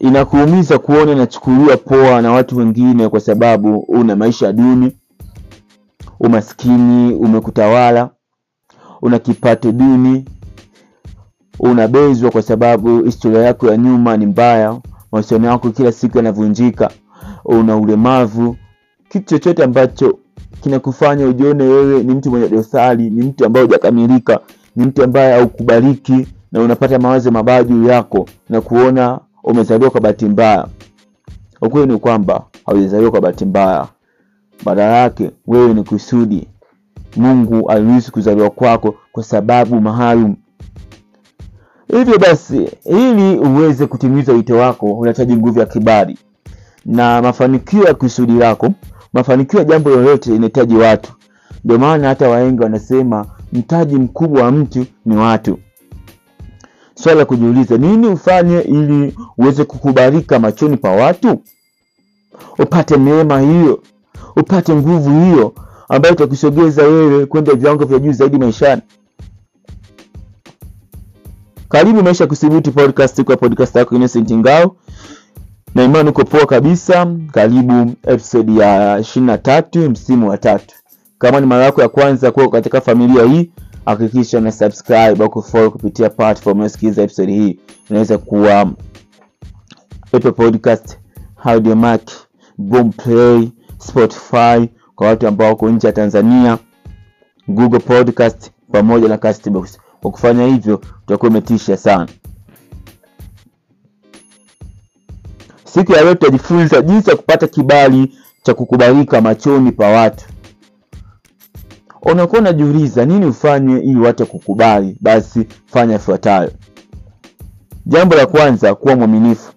inakuumiza kuona inachukuliwa poa na watu wengine kwa sababu una maisha duni umaskini umekutawala una kipato duni unabezwa kwa sababu historia yako ya nyuma ni mbaya mahusiano yako kila siku yanavunjika una ulemavu. Kitu chochote ambacho kinakufanya ujione wewe ni mtu mwenye dosari ni mtu ambaye hujakamilika ni mtu ambaye haukubaliki na unapata mawazo mabaya juu yako na kuona umezaliwa kwa bahati mbaya. Ukweli ni kwamba haujazaliwa kwa bahati mbaya. Badala yake wewe ni kusudi. Mungu aliruhusu kuzaliwa kwako kwa sababu maalum. Hivyo basi ili uweze kutimiza wito wako unahitaji nguvu ya kibali. Na mafanikio ya kusudi lako mafanikio ya jambo lolote inahitaji watu. Ndio maana hata waengi wanasema mtaji mkubwa wa mtu ni watu swala la kujiuliza nini ufanye ili uweze kukubalika machoni pa watu? Upate neema hiyo upate nguvu hiyo ambayo itakusogeza wewe kwenda viwango vya juu zaidi maishani. Karibu maisha kudhibiti podcast kwa podcast yako Innocent Ngao. Na imani uko poa kabisa. Karibu episode ya ishirini na tatu msimu wa tatu. Kama ni mara yako ya kwanza kuwa katika familia hii hakikisha una subscribe au kufollow kupitia platform unayosikiliza episode hii inaweza kuwa Apple Podcast, Audiomack, Boomplay, Spotify kwa watu ambao wako nje ya Tanzania, Google Podcast pamoja na Castbox. Kwa kufanya hivyo utakuwa umetisha sana. Siku ya leo tutajifunza jinsi ya kupata kibali cha kukubalika machoni pa watu. Unakuwa unajiuliza nini ufanye ili watu kukubali? Basi fanya ifuatayo. Jambo la kwanza, kuwa mwaminifu.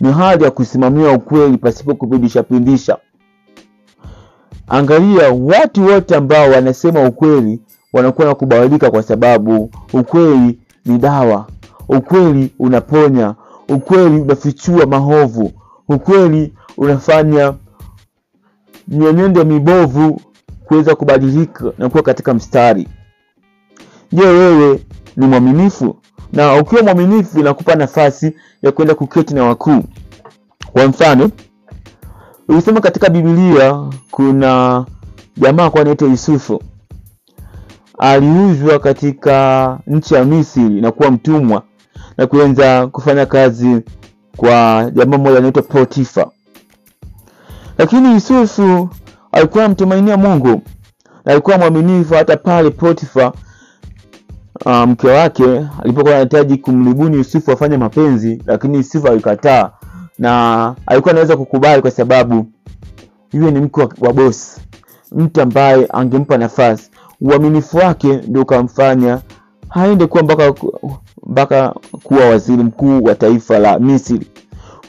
Ni hali ya kusimamia ukweli pasipo kupindisha pindisha. Angalia, watu wote ambao wanasema ukweli wanakuwa na kubalika, kwa sababu ukweli ni dawa. Ukweli unaponya. Ukweli unafichua maovu. Ukweli unafanya mienendo mibovu kuweza kubadilika na kuwa katika mstari. Je, wewe ni mwaminifu? Na ukiwa mwaminifu inakupa nafasi ya kwenda kuketi na wakuu. Kwa mfano, ukisema katika Biblia kuna jamaa kwa anaitwa Yusufu, aliuzwa katika nchi ya Misri na kuwa mtumwa na kuanza kufanya kazi kwa jamaa mmoja anaitwa Potifa, lakini Yusufu alikuwa anamtumainia Mungu na alikuwa mwaminifu hata pale Potifa uh, mke wake alipokuwa anahitaji kumribuni Yusufu afanye mapenzi, lakini Yusufu alikataa na alikuwa anaweza kukubali kwa sababu yule ni mke wa, bosi, mtu ambaye angempa nafasi. Uaminifu wake ndio ukamfanya haende kuwa mpaka kuwa waziri mkuu wa taifa la Misri.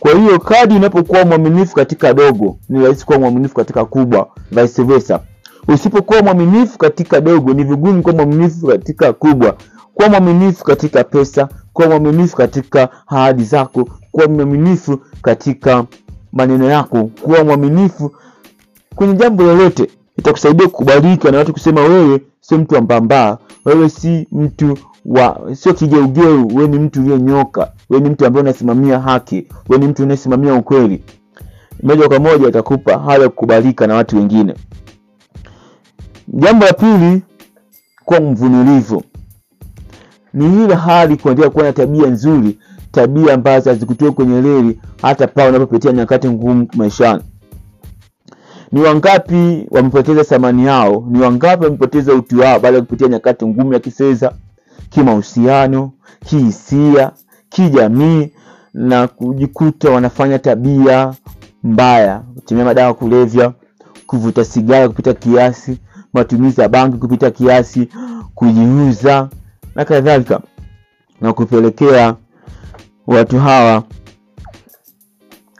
Kwa hiyo kadi unapokuwa mwaminifu katika dogo, ni rahisi kuwa mwaminifu katika kubwa, vice versa. Usipokuwa mwaminifu katika dogo, ni vigumu kuwa mwaminifu katika kubwa. Kuwa mwaminifu katika pesa, kuwa mwaminifu katika ahadi zako, kuwa mwaminifu katika maneno yako, kuwa mwaminifu kwenye jambo lolote, itakusaidia kukubalika na watu kusema wewe sio mtu ambamba wewe si mtu wa sio kigeugeu, wewe ni mtu uliyenyoka, wewe ni mtu ambaye unasimamia haki, wewe ni mtu unayesimamia ukweli. Moja kwa moja itakupa hali ya kukubalika na watu wengine. Jambo la pili, kuwa mvumilivu. Ni ile hali kuendelea kuwa na tabia nzuri, tabia ambazo hazikutoe kwenye reli hata pale unapopitia nyakati ngumu maishani. Ni wangapi wamepoteza thamani yao? Ni wangapi wamepoteza utu wao baada ya kupitia nyakati ngumu ya kifedha, kimahusiano, kihisia, kijamii na kujikuta wanafanya tabia mbaya, kutumia madawa kulevya, kuvuta sigara kupita kiasi, matumizi ya bangi kupita kiasi, kujiuza na kadhalika, na kupelekea watu hawa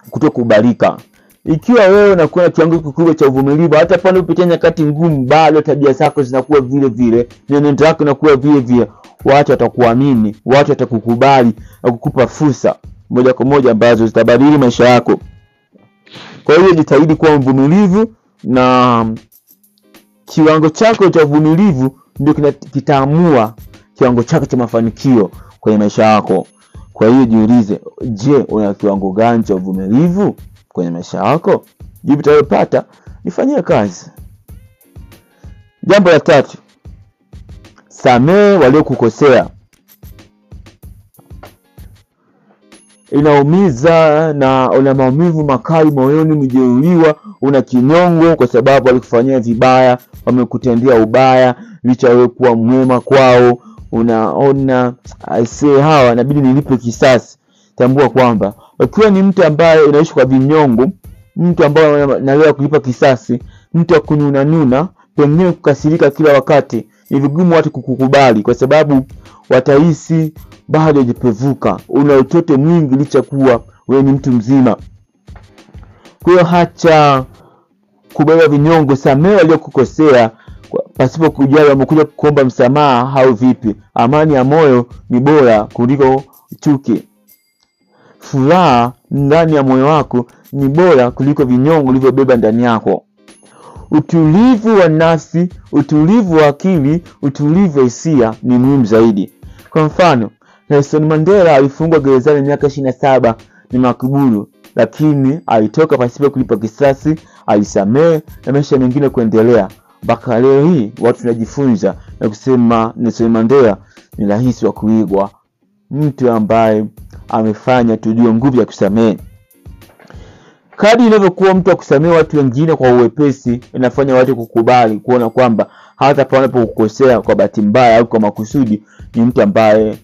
kutokubalika. Ikiwa wewe unakuwa na kiwango kikubwa cha uvumilivu, hata pale upitia nyakati ngumu, bado tabia zako zinakuwa vile vile, neno lako inakuwa vile vile, watu watakuamini, watu watakukubali na kukupa fursa moja kwa moja ambazo zitabadili maisha yako. Kwa hiyo jitahidi kuwa mvumilivu, na kiwango chako cha uvumilivu ndio kitaamua kiwango chako cha mafanikio kwenye maisha yako. kwa hiyo jiulize je una kiwango gani cha uvumilivu kwenye maisha yako jibu utalopata nifanyie kazi. Jambo la tatu samee waliokukosea. Inaumiza na una maumivu makali moyoni umejeruhiwa una kinyongo kwa sababu walikufanyia vibaya wamekutendea ubaya licha wewe kuwa mwema kwao. Unaona aisee hawa inabidi nilipe kisasi tambua kwamba ukiwa ni mtu ambaye unaishi kwa vinyongo mtu ambaye nalewa kulipa kisasi mtu akununanuna pengine kukasirika kila wakati ni vigumu watu kukukubali kwa sababu watahisi bado hajapevuka una utoto mwingi licha kuwa wewe ni mtu mzima. Kwa hiyo hacha kubeba vinyongo samehe waliokukosea pasipo kujali wamekuja kuomba msamaha au vipi. Amani ya moyo ni bora kuliko chuki furaha ndani ya moyo wako ni bora kuliko vinyongo ulivyobeba ndani yako. Utulivu wa nafsi utulivu wa akili utulivu wa hisia ni muhimu zaidi. Kwa mfano nelson mandela alifungwa gerezani miaka ishiri na saba ni makuburu lakini alitoka pasipo kulipa kisasi alisamehe na maisha mengine kuendelea. Mpaka leo hii watu tunajifunza na kusema nelson mandela ni rahisi wa kuigwa. Mtu ambaye amefanya tujue nguvu ya kusamehe. Kadi inavyokuwa mtu akusamehe watu wengine kwa uwepesi inafanya watu kukubali kuona kwamba hata pale unapokukosea kwa bahati mbaya au kwa makusudi ni mtu ambaye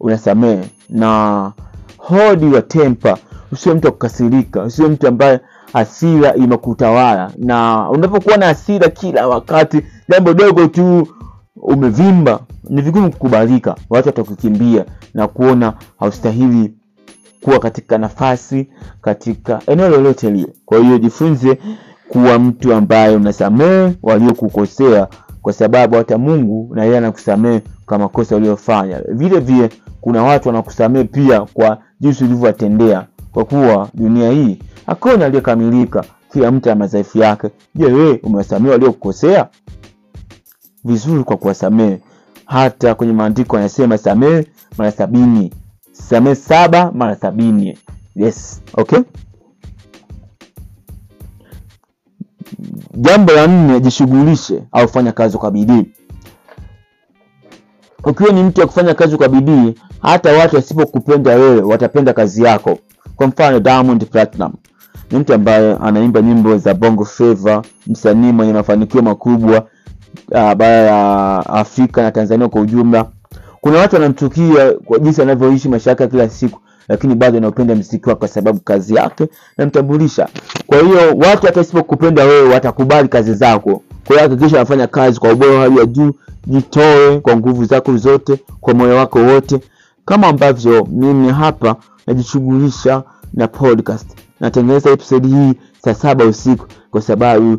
unasamehe. Na hodi wa tempa usiwe mtu akukasirika usiwe mtu ambaye hasira imekutawala. Na unapokuwa na hasira kila wakati jambo dogo tu umevimba ni vigumu kukubalika watu watakukimbia na kuona haustahili kuwa katika nafasi katika eneo lolote lile. Kwa hiyo jifunze kuwa mtu ambaye unasamehe waliokukosea kwa sababu hata mungu na yeye anakusamehe kwa makosa uliyofanya vile vile kuna watu wanakusamehe pia kwa jinsi ulivyowatendea kwa kuwa dunia hii hakuna aliyekamilika kila mtu ana madhaifu yake. Je wewe umewasamehe waliokukosea? Vizuri kwa kuwasamehe hata kwenye maandiko anasema samehe mara sabini. Samehe saba mara sabini. Yes okay? Jambo la nne jishughulishe au fanya kazi kwa bidii. Ukiwa ni mtu wa kufanya kazi kwa bidii hata watu wasipokupenda wewe watapenda kazi yako. Kwa mfano diamond platinum. Ni mtu ambaye anaimba nyimbo za bongo flava msanii mwenye mafanikio makubwa uh, bara ya afrika na tanzania kwa ujumla. Kuna watu wanamchukia kwa jinsi anavyoishi maisha yake kila siku lakini bado anaupenda mziki wake kwa sababu kazi yake namtambulisha kwa hiyo watu hata sipokupenda wewe watakubali kazi zako. Kwa hiyo hakikisha unafanya kazi kwa ubora hali ya juu jitoe kwa nguvu zako zote kwa moyo wako wote. Kama ambavyo mimi hapa najishughulisha na podcast. Natengeneza episode hii saa saba usiku kwa sababu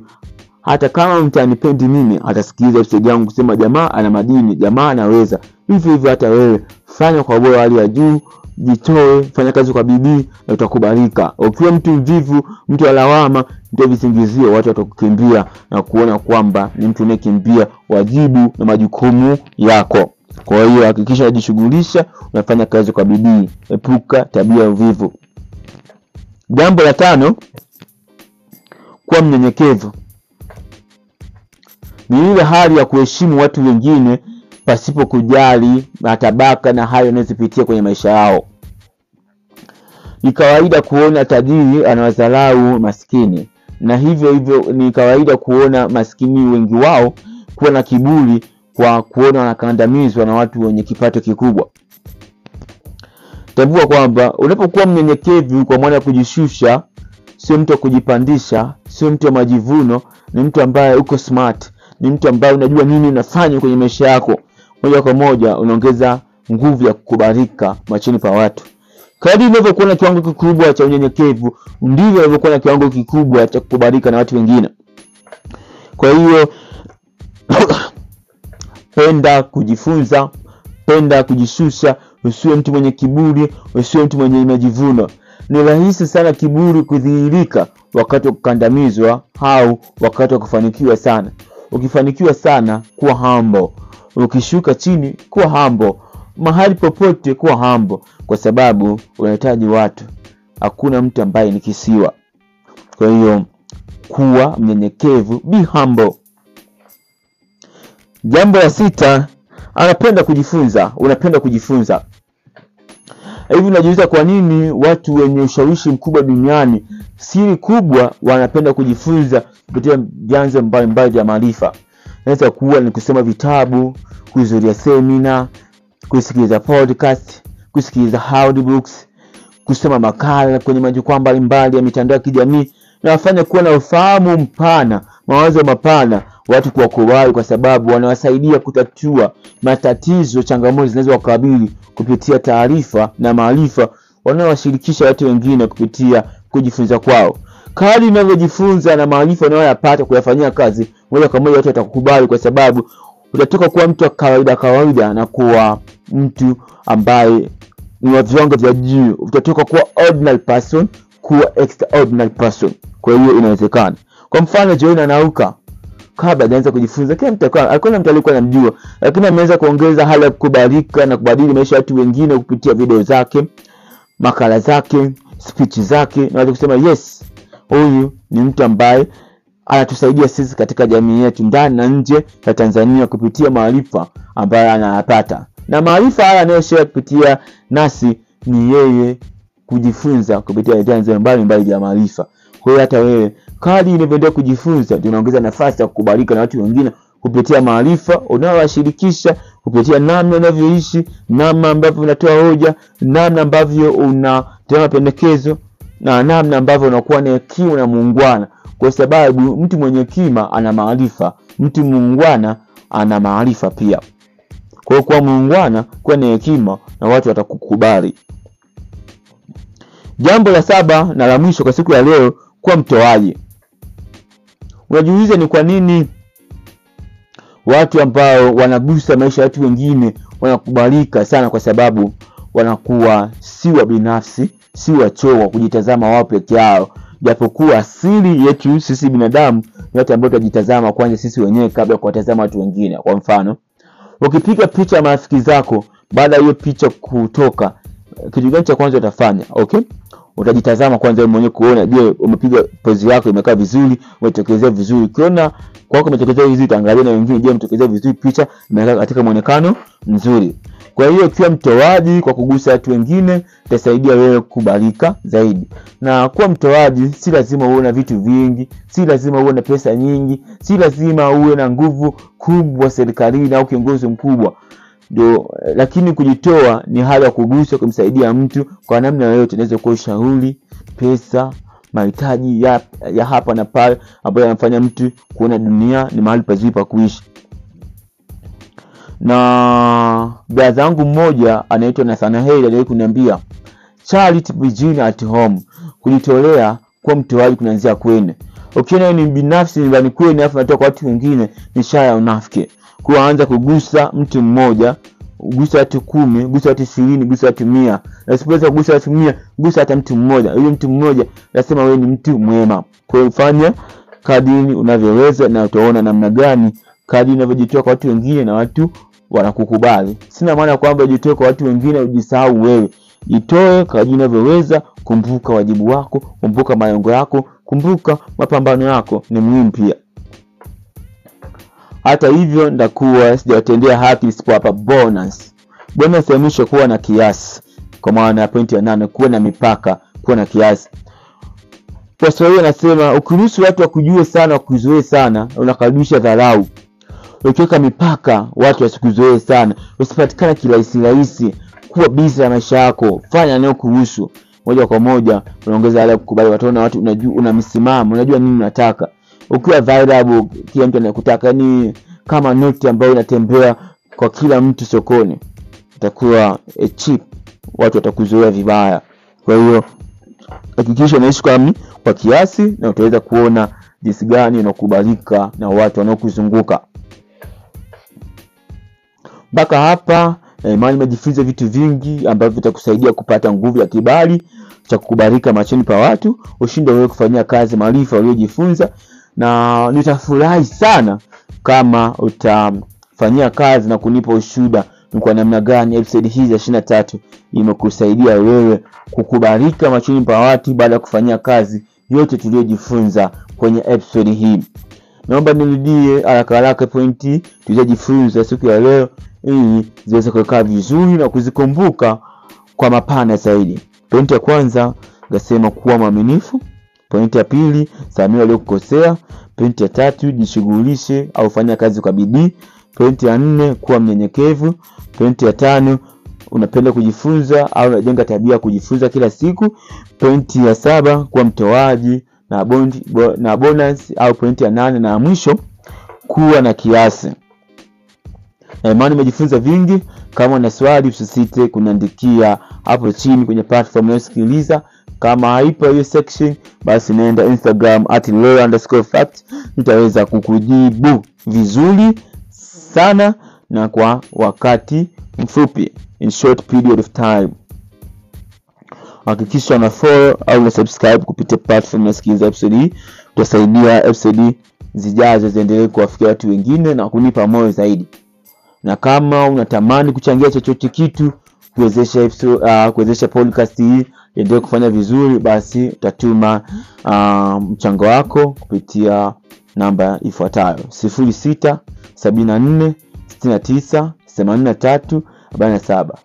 hata kama mtu anipendi mimi atasikiliza episode yangu kusema jamaa ana madini jamaa anaweza. Hivyo hivyo hata wewe fanya kwa ubora hali ya juu jitoe fanya kazi kwa bidii na utakubalika. Ukiwa mtu mvivu mtu wa lawama mtu visingizio watu watakukimbia na kuona kwamba ni mtu unayekimbia wajibu na majukumu yako. Kwa hiyo hakikisha unajishughulisha unafanya kazi kwa bidii. Epuka tabia ya uvivu. Jambo la tano kuwa mnyenyekevu ni ile hali ya kuheshimu watu wengine pasipo kujali matabaka na hayo anayozipitia kwenye maisha yao. Ni kawaida kuona tajiri anawadharau maskini na hivyo hivyo ni kawaida kuona maskini wengi wao kuwa na kiburi kwa kuona wanakandamizwa na watu wenye kipato kikubwa. Tambua kwamba unapokuwa mnyenyekevu kwa mwana kujishusha sio mtu wa kujipandisha sio mtu wa majivuno ni mtu ambaye uko smart ni mtu ambaye unajua nini unafanya kwenye maisha yako. Moja kwa moja unaongeza nguvu ya kukubalika machini pa watu. Kadri unavyokuwa na kiwango kikubwa cha unyenyekevu ndivyo unavyokuwa na kiwango kikubwa cha kukubalika na watu wengine. Kwa hiyo penda kujifunza penda kujishusha usiwe mtu mwenye kiburi usiwe mtu mwenye majivuno. Ni rahisi sana kiburi kudhihirika wakati wa kukandamizwa au wakati wa kufanikiwa sana ukifanikiwa sana kuwa hambo ukishuka chini kuwa hambo mahali popote kuwa hambo kwa sababu unahitaji watu. Hakuna mtu ambaye ni kisiwa. Kwa hiyo kuwa mnyenyekevu be humble. Jambo la sita anapenda kujifunza. Unapenda kujifunza hivi unajiuliza kwa nini watu wenye ushawishi mkubwa duniani siri kubwa wanapenda kujifunza kupitia vyanzo mbalimbali vya maarifa. Naweza kuwa ni kusoma vitabu kuhudhuria semina kusikiliza podcast kusikiliza audiobooks kusoma makala kwenye majukwaa mbalimbali ya mitandao ya kijamii. Na wafanya kuwa na ufahamu mpana mawazo mapana watu kuwakubali kwa sababu wanawasaidia kutatua matatizo changamoto zinazowakabili kupitia taarifa na maarifa wanaowashirikisha watu wengine kupitia kujifunza kwao. Kadri unavyojifunza na maarifa unayoyapata kuyafanyia kazi moja kwa moja watu watakukubali kwa sababu utatoka kuwa mtu wa kawaida kawaida na kuwa mtu ambaye ni wa viwango vya juu. Utatoka kuwa ordinary person kuwa extraordinary person. Kwa hiyo inawezekana. Kwa mfano Joina anauka kabla hajaanza kujifunza. Kila mtu alikuwa mtu alikuwa anamjua. Lakini ameweza kuongeza hali ya kukubalika na kubadili maisha ya watu wengine kupitia video zake makala zake spichi zake na watu kusema yes huyu ni mtu ambaye anatusaidia sisi katika jamii yetu ndani na nje ya tanzania kupitia maarifa ambayo anayapata. Na maarifa haya anayoshea kupitia nasi ni yeye kujifunza kupitia vyanzo mbalimbali vya maarifa. Kwa hata wewe kadri inavyoendelea kujifunza ndio unaongeza nafasi ya kukubalika na watu wengine kupitia maarifa unayowashirikisha kupitia namna unavyoishi namna ambavyo unatoa hoja namna ambavyo unatoa mapendekezo na namna ambavyo unakuwa na hekima na muungwana. Kwa sababu mtu mwenye hekima ana maarifa mtu muungwana ana maarifa pia. Kwa hiyo kuwa muungwana kuwa na hekima na watu watakukubali. Jambo la saba na la mwisho kwa siku ya leo kuwa mtoaji unajiuliza ni kwa nini watu ambao wanagusa maisha ya watu wengine wanakubalika sana kwa sababu wanakuwa si wa binafsi si wachoo wa kujitazama wao peke yao. Japokuwa asili yetu sisi binadamu ni watu ambao tunajitazama kwanza sisi wenyewe kabla ya kuwatazama watu wengine. Kwa mfano ukipiga picha ya marafiki zako baada ya hiyo picha kutoka kitu gani cha kwanza utafanya? Okay utajitazama kwanza wewe mwenyewe kuona je umepiga pozi yako imekaa vizuri umetokezea vizuri. Ukiona kwako umetokezea vizuri utaangalia na wengine je umetokezea vizuri picha imekaa katika muonekano mzuri. Kwa hiyo ukiwa mtoaji kwa kugusa watu wengine itasaidia wewe kubalika zaidi. Na kuwa mtoaji si lazima uwe na vitu vingi si lazima uwe na pesa nyingi si lazima uwe na nguvu kubwa serikalini au kiongozi mkubwa ndio lakini kujitoa ni hali ya kugusa kumsaidia mtu kwa namna yoyote. Inaweza kuwa ushauri pesa mahitaji ya, ya hapa na pale ambayo yanamfanya mtu kuona dunia ni mahali pazuri pa kuishi. Na bradha yangu mmoja anaitwa nathanael aliwahi kuniambia at home kujitolea kuwa mtoaji kunaanzia kwene ukiona ni binafsi nyumbani kwenu afu natoa kwa watu wengine ni ishara ya unafiki kuanza kugusa mtu mmoja gusa watu kumi gusa watu ishirini gusa watu mia. Na kugusa watu mia gusa hata mtu mmoja. Huyo mtu mmoja nasema wewe ni mtu mwema. Kwa hiyo fanya kadiri unavyoweza na utaona namna gani kadiri unavyojitoa kwa watu wengine na watu wanakukubali. Sina maana kwamba ujitoe kwa watu wengine ujisahau wewe. Jitoe kadiri unavyoweza kumbuka wajibu wako kumbuka malengo yako kumbuka mapambano yako ni muhimu pia hata hivyo ndakuwa sijawatendea haki isipowapa bonus. Bonus ya mwisho kuwa na kiasi kwa maana ya pointi ya nane kuwa na mipaka kuwa na kiasi. Kwa swahili anasema ukiruhusu watu wakujue sana wakuzoee sana unakaribisha dharau. Ukiweka mipaka watu wasikuzoee sana. Usipatikana kirahisi rahisi kuwa bizi ya maisha yako. Fanya anayokuhusu moja kwa moja unaongeza hali ya kukubali. Wataona watu unajua una misimamo unajua nini unataka ukiwa kila mtu anakutaka ni kama noti ambayo inatembea kwa kila mtu sokoni itakuwa e, cheap. Watu watakuzoea vibaya. Kwa hiyo hakikisha unaishi kami kwa kiasi na utaweza kuona jinsi gani unakubalika na watu wanaokuzunguka. Mpaka hapa na imani imejifunza vitu vingi ambavyo vitakusaidia kupata nguvu ya kibali cha kukubalika machoni pa watu ushindi wewe kufanyia kazi maarifa uliojifunza na nitafurahi sana kama utafanyia kazi na kunipa ushuda ni kwa namna gani episodi hii ya ishirini na tatu imekusaidia wewe kukubalika machoni pa watu baada ya kufanyia kazi yote tuliyojifunza kwenye episodi hii. Naomba nirudie haraka haraka pointi tulizojifunza siku ya leo ili ziweze kukaa vizuri na kuzikumbuka kwa mapana zaidi. Pointi ya kwanza ngasema kuwa mwaminifu. Pointi ya pili samia waliokukosea pointi ya tatu jishughulishe au fanya kazi kwa bidii. Pointi ya nne kuwa mnyenyekevu. Pointi ya tano unapenda kujifunza au unajenga tabia ya kujifunza kila siku. Pointi ya saba kuwa mtoaji na, bondi, bo, na bonus au pointi ya nane na mwisho kuwa na kiasi. Na imani umejifunza vingi. Kama una swali usisite kuniandikia hapo chini kwenye platform unayosikiliza kama haipo hiyo section basi naenda instagram at fact. Nitaweza kukujibu vizuri sana na kwa wakati mfupi. In short period of time. Hakikisha una au una subscribe kupitia platform unasikiliza episode hii. Utasaidia episode zijazo ziendelee kuwafikia watu wengine na kunipa moyo zaidi. Na kama unatamani kuchangia chochote kitu kuwezesha uh, podcast hii iendelee kufanya vizuri basi utatuma uh, mchango wako kupitia namba ifuatayo. Sifuri sita sabini na nne sitini na tisa themanini na tatu arobaini na saba.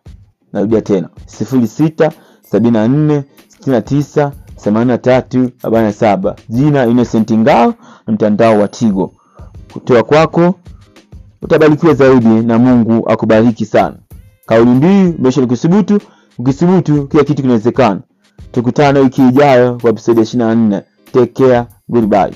Narudia tena. Sifuri sita sabini na nne sitini na tisa themanini na tatu arobaini na saba. Jina Innocent Ngao na mtandao wa Tigo. Kutoa kwako utabarikiwa zaidi na Mungu akubariki sana. Kauli mbiu maisha ni ukisubutu kila kitu kinawezekana. Tukutane wiki ijayo kwa episode ya 24 take care. Goodbye